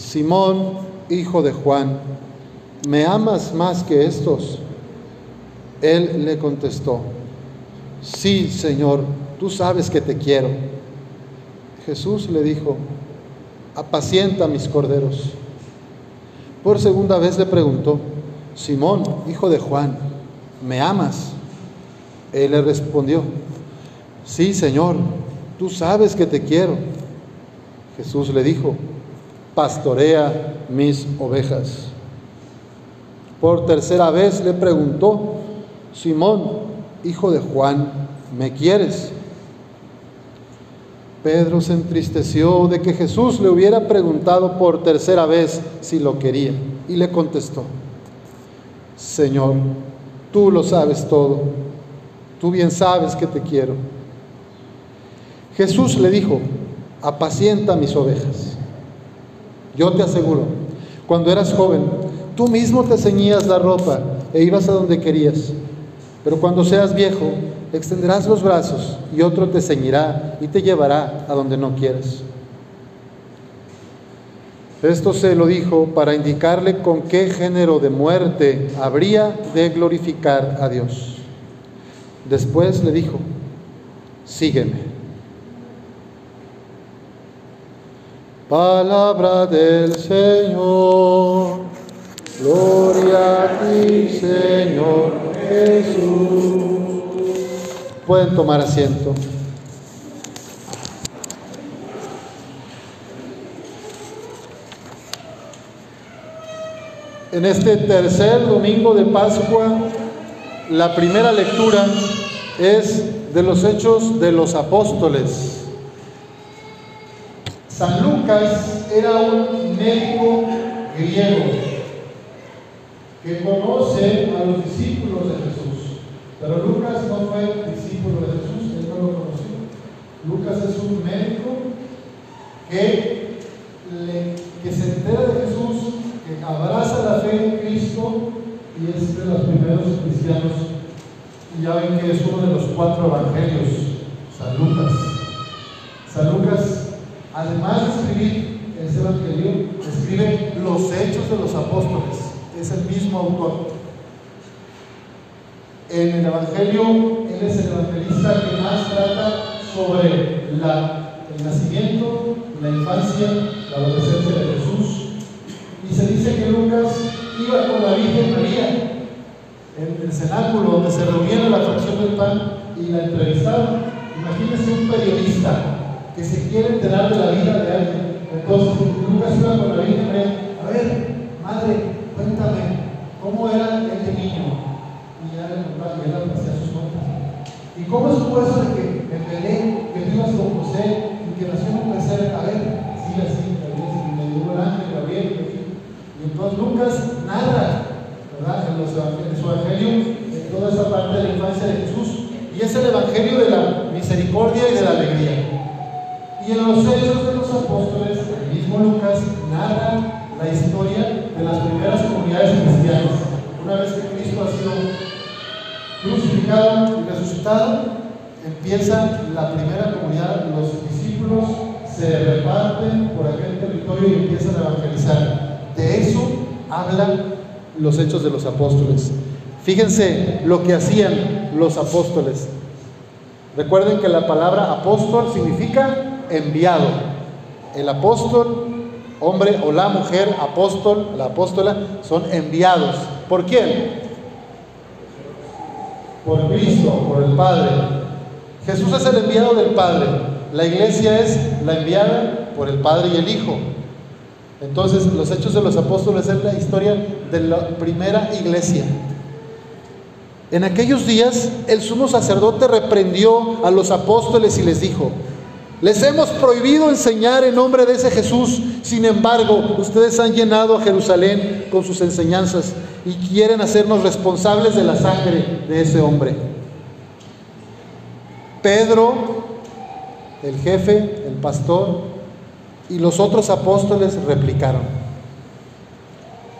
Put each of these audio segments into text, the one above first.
Simón, hijo de Juan, ¿me amas más que estos? Él le contestó, sí, Señor, tú sabes que te quiero. Jesús le dijo, apacienta mis corderos. Por segunda vez le preguntó, Simón, hijo de Juan, ¿me amas? Él le respondió, sí, Señor, tú sabes que te quiero. Jesús le dijo, pastorea mis ovejas. Por tercera vez le preguntó, Simón, hijo de Juan, ¿me quieres? Pedro se entristeció de que Jesús le hubiera preguntado por tercera vez si lo quería y le contestó, Señor, tú lo sabes todo, tú bien sabes que te quiero. Jesús le dijo, apacienta mis ovejas. Yo te aseguro, cuando eras joven, tú mismo te ceñías la ropa e ibas a donde querías, pero cuando seas viejo, extenderás los brazos y otro te ceñirá y te llevará a donde no quieras. Esto se lo dijo para indicarle con qué género de muerte habría de glorificar a Dios. Después le dijo, sígueme. Palabra del Señor. Gloria a ti, Señor Jesús. Pueden tomar asiento. En este tercer domingo de Pascua, la primera lectura es de los hechos de los apóstoles. San Lucas era un médico griego que conoce a los discípulos de Jesús. Pero Lucas no fue discípulo de Jesús, él no lo conoció. Lucas es un médico que, que se entera de Jesús, que abraza la fe en Cristo y es de los primeros cristianos. Y ya ven que es uno de los cuatro evangelios, San Lucas. San Lucas, además de escribir ese evangelio, escribe los hechos de los apóstoles. Es el mismo autor. En el Evangelio, él es el evangelista que más trata sobre el nacimiento, la infancia, la adolescencia de Jesús. Y se dice que Lucas iba con la Virgen María en el cenáculo donde se reunía la fracción del pan y la entrevistaban. Imagínense un periodista que se quiere enterar de la vida de alguien. Entonces, Lucas iba con la Virgen María. A ver, madre, cuéntame, ¿cómo era este niño? y ya le contaba, ya le hacía sus cuentas. ¿Y cómo estuvo eso de que en Belén, que tú ibas con José y que nació un tercer, a ver, sí, así, y me dio el ángel, Gabriel, y entonces Lucas narra, ¿verdad? En, los, en su evangelio, en toda esa parte de la infancia de Jesús, y es el evangelio de la misericordia y de la alegría. Los hechos de los apóstoles, el mismo Lucas narra la historia de las primeras comunidades cristianas. Una vez que Cristo ha sido crucificado y resucitado, empieza la primera comunidad, los discípulos se reparten por aquel territorio y empiezan a evangelizar. De eso hablan los hechos de los apóstoles. Fíjense lo que hacían los apóstoles. Recuerden que la palabra apóstol significa enviado. El apóstol, hombre o la mujer apóstol, la apóstola, son enviados. ¿Por quién? por Cristo, por el Padre. Jesús es el enviado del Padre. La iglesia es la enviada por el Padre y el Hijo. Entonces, los hechos de los apóstoles es la historia de la primera iglesia. En aquellos días, el sumo sacerdote reprendió a los apóstoles y les dijo, les hemos prohibido enseñar en nombre de ese Jesús. Sin embargo, ustedes han llenado a Jerusalén con sus enseñanzas y quieren hacernos responsables de la sangre de ese hombre. Pedro, el jefe, el pastor y los otros apóstoles replicaron.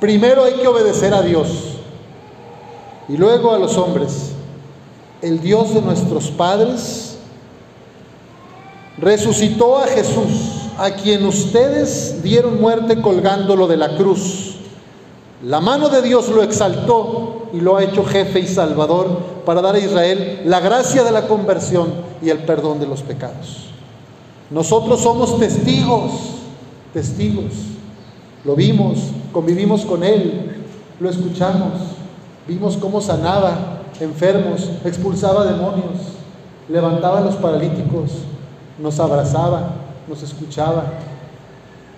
Primero hay que obedecer a Dios y luego a los hombres. El Dios de nuestros padres resucitó a Jesús, a quien ustedes dieron muerte colgándolo de la cruz. La mano de Dios lo exaltó y lo ha hecho jefe y salvador para dar a Israel la gracia de la conversión y el perdón de los pecados. Nosotros somos testigos, testigos. Lo vimos, convivimos con Él, lo escuchamos, vimos cómo sanaba enfermos, expulsaba demonios, levantaba a los paralíticos, nos abrazaba, nos escuchaba,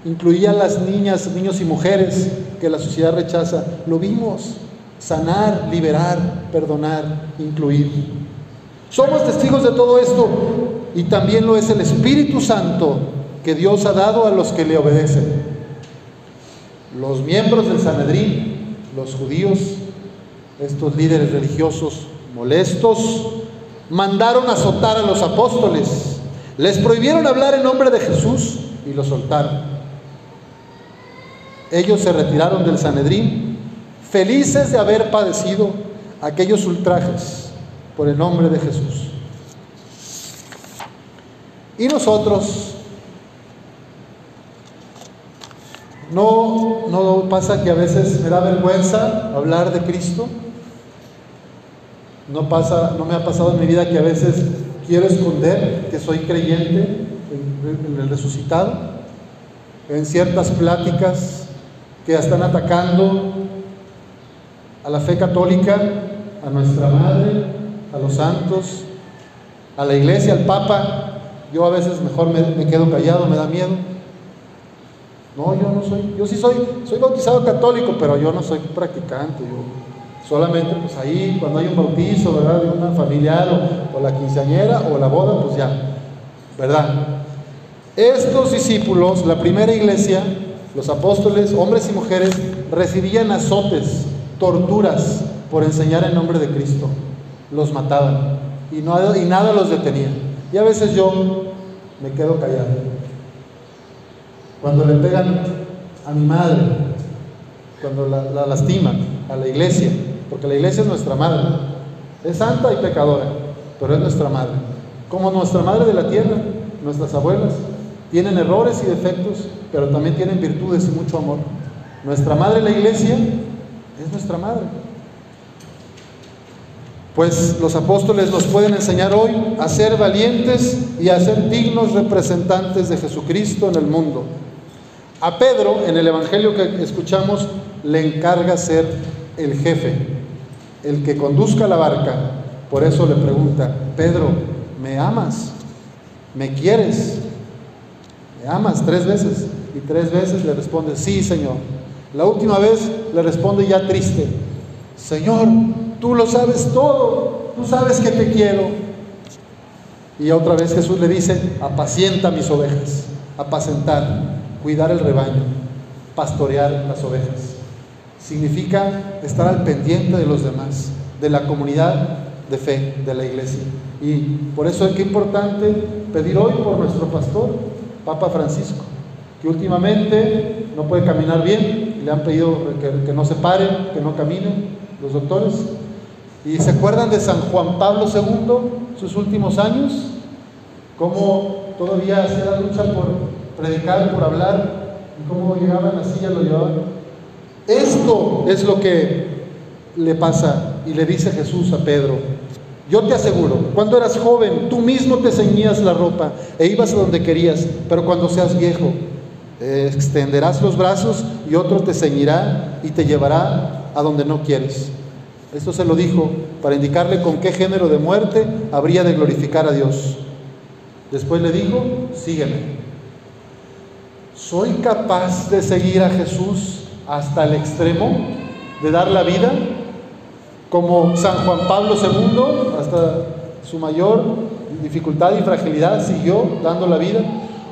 incluía a las niñas, niños y mujeres que la sociedad rechaza. Lo vimos, sanar, liberar, perdonar, incluir. Somos testigos de todo esto y también lo es el Espíritu Santo que Dios ha dado a los que le obedecen. Los miembros del Sanedrín, los judíos, estos líderes religiosos molestos, mandaron azotar a los apóstoles, les prohibieron hablar en nombre de Jesús y los soltaron. Ellos se retiraron del Sanedrín, felices de haber padecido aquellos ultrajes por el nombre de Jesús. Y nosotros, no, no pasa que a veces me da vergüenza hablar de Cristo. No, pasa, no me ha pasado en mi vida que a veces quiero esconder que soy creyente en, el resucitado. En ciertas pláticas que están atacando a la fe católica, a nuestra madre, a los santos, a la iglesia, al papa. Yo a veces mejor me, quedo callado, me da miedo. No, yo no soy, yo sí soy, soy bautizado católico, pero yo no soy practicante. Solamente, pues ahí, cuando hay un bautizo, ¿verdad? De una familiar o, la quinceañera o la boda, pues ya, ¿verdad? Estos discípulos, la primera iglesia, los apóstoles, hombres y mujeres, recibían azotes, torturas por enseñar en nombre de Cristo. Los mataban y, no, y nada los detenía. Y a veces yo me quedo callado. Cuando le pegan a mi madre, cuando la, la lastiman, a la iglesia, porque la iglesia es nuestra madre, es santa y pecadora, pero es nuestra madre. Como nuestra madre de la tierra, nuestras abuelas, tienen errores y defectos, pero también tienen virtudes y mucho amor. Nuestra madre, la iglesia, es nuestra madre. Pues los apóstoles nos pueden enseñar hoy a ser valientes y a ser dignos representantes de Jesucristo en el mundo. A Pedro, en el Evangelio que escuchamos, le encarga ser el jefe, el que conduzca la barca. Por eso le pregunta, Pedro, ¿me amas? ¿Me quieres? ¿Me amas? Tres veces. Y tres veces le responde, sí, Señor. La última vez le responde ya triste, Señor, tú lo sabes todo, tú sabes que te quiero. Y otra vez Jesús le dice, apacienta mis ovejas, apacentar, cuidar el rebaño, pastorear las ovejas. Significa estar al pendiente de los demás, de la comunidad de fe de la iglesia. Y por eso es que importante pedir hoy por nuestro pastor, Papa Francisco, que últimamente no puede caminar bien, y le han pedido que, no se pare, que no camine, los doctores. ¿Y se acuerdan de San Juan Pablo II, sus últimos años? Cómo todavía hacía la lucha por predicar, por hablar, y cómo llegaban así, ya lo llevaban. Esto es lo que le pasa y le dice Jesús a Pedro. Yo te aseguro, cuando eras joven, tú mismo te ceñías la ropa e ibas a donde querías, pero cuando seas viejo, extenderás los brazos y otro te ceñirá y te llevará a donde no quieres. Esto se lo dijo para indicarle con qué género de muerte habría de glorificar a Dios. Después le dijo, sígueme. ¿Soy capaz de seguir a Jesús hasta el extremo de dar la vida? Como San Juan Pablo II, hasta su mayor dificultad y fragilidad, siguió dando la vida.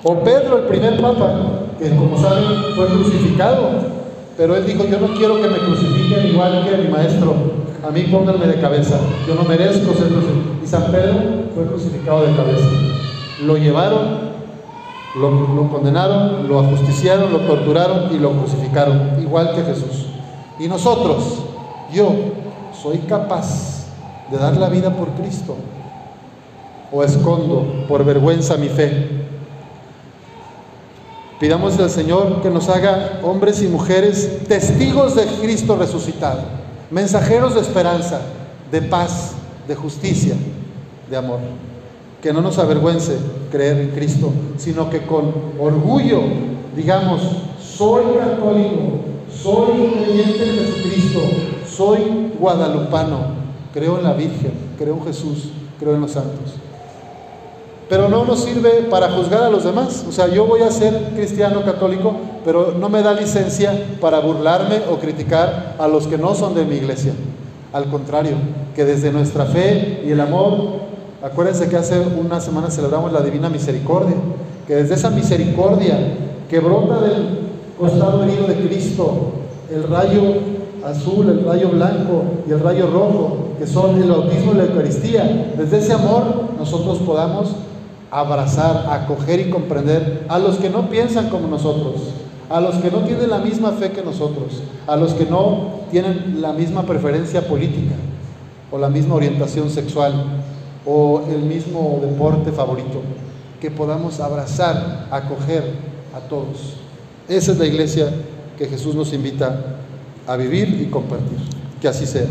O Pedro, el primer papa, que como saben fue crucificado, pero él dijo, yo no quiero que me crucifiquen igual que mi maestro, a mí pónganme de cabeza, yo no merezco ser crucificado. Y San Pedro fue crucificado de cabeza. Lo llevaron, lo, condenaron, lo ajusticiaron, lo torturaron y lo crucificaron, igual que Jesús. Y nosotros, yo, soy capaz de dar la vida por Cristo o escondo por vergüenza mi fe Pidamos al Señor que nos haga hombres y mujeres testigos de Cristo resucitado, mensajeros de esperanza, de paz, de justicia, de amor. Que no nos avergüence creer en Cristo, sino que con orgullo digamos, soy católico, soy creyente en Jesucristo, soy guadalupano, creo en la Virgen, creo en Jesús, creo en los santos. Pero no nos sirve para juzgar a los demás. O sea, yo voy a ser cristiano católico, pero no me da licencia para burlarme o criticar a los que no son de mi iglesia. Al contrario, que desde nuestra fe y el amor, acuérdense que hace una semana celebramos la Divina Misericordia, que desde esa misericordia que brota del costado herido de Cristo, el rayo azul, el rayo blanco y el rayo rojo, que son el bautismo y la Eucaristía. Desde ese amor nosotros podamos abrazar, acoger y comprender a los que no piensan como nosotros, a los que no tienen la misma fe que nosotros, a los que no tienen la misma preferencia política o la misma orientación sexual o el mismo deporte favorito, que podamos abrazar, acoger a todos. Esa es la iglesia que Jesús nos invita a vivir y compartir. Que así sea.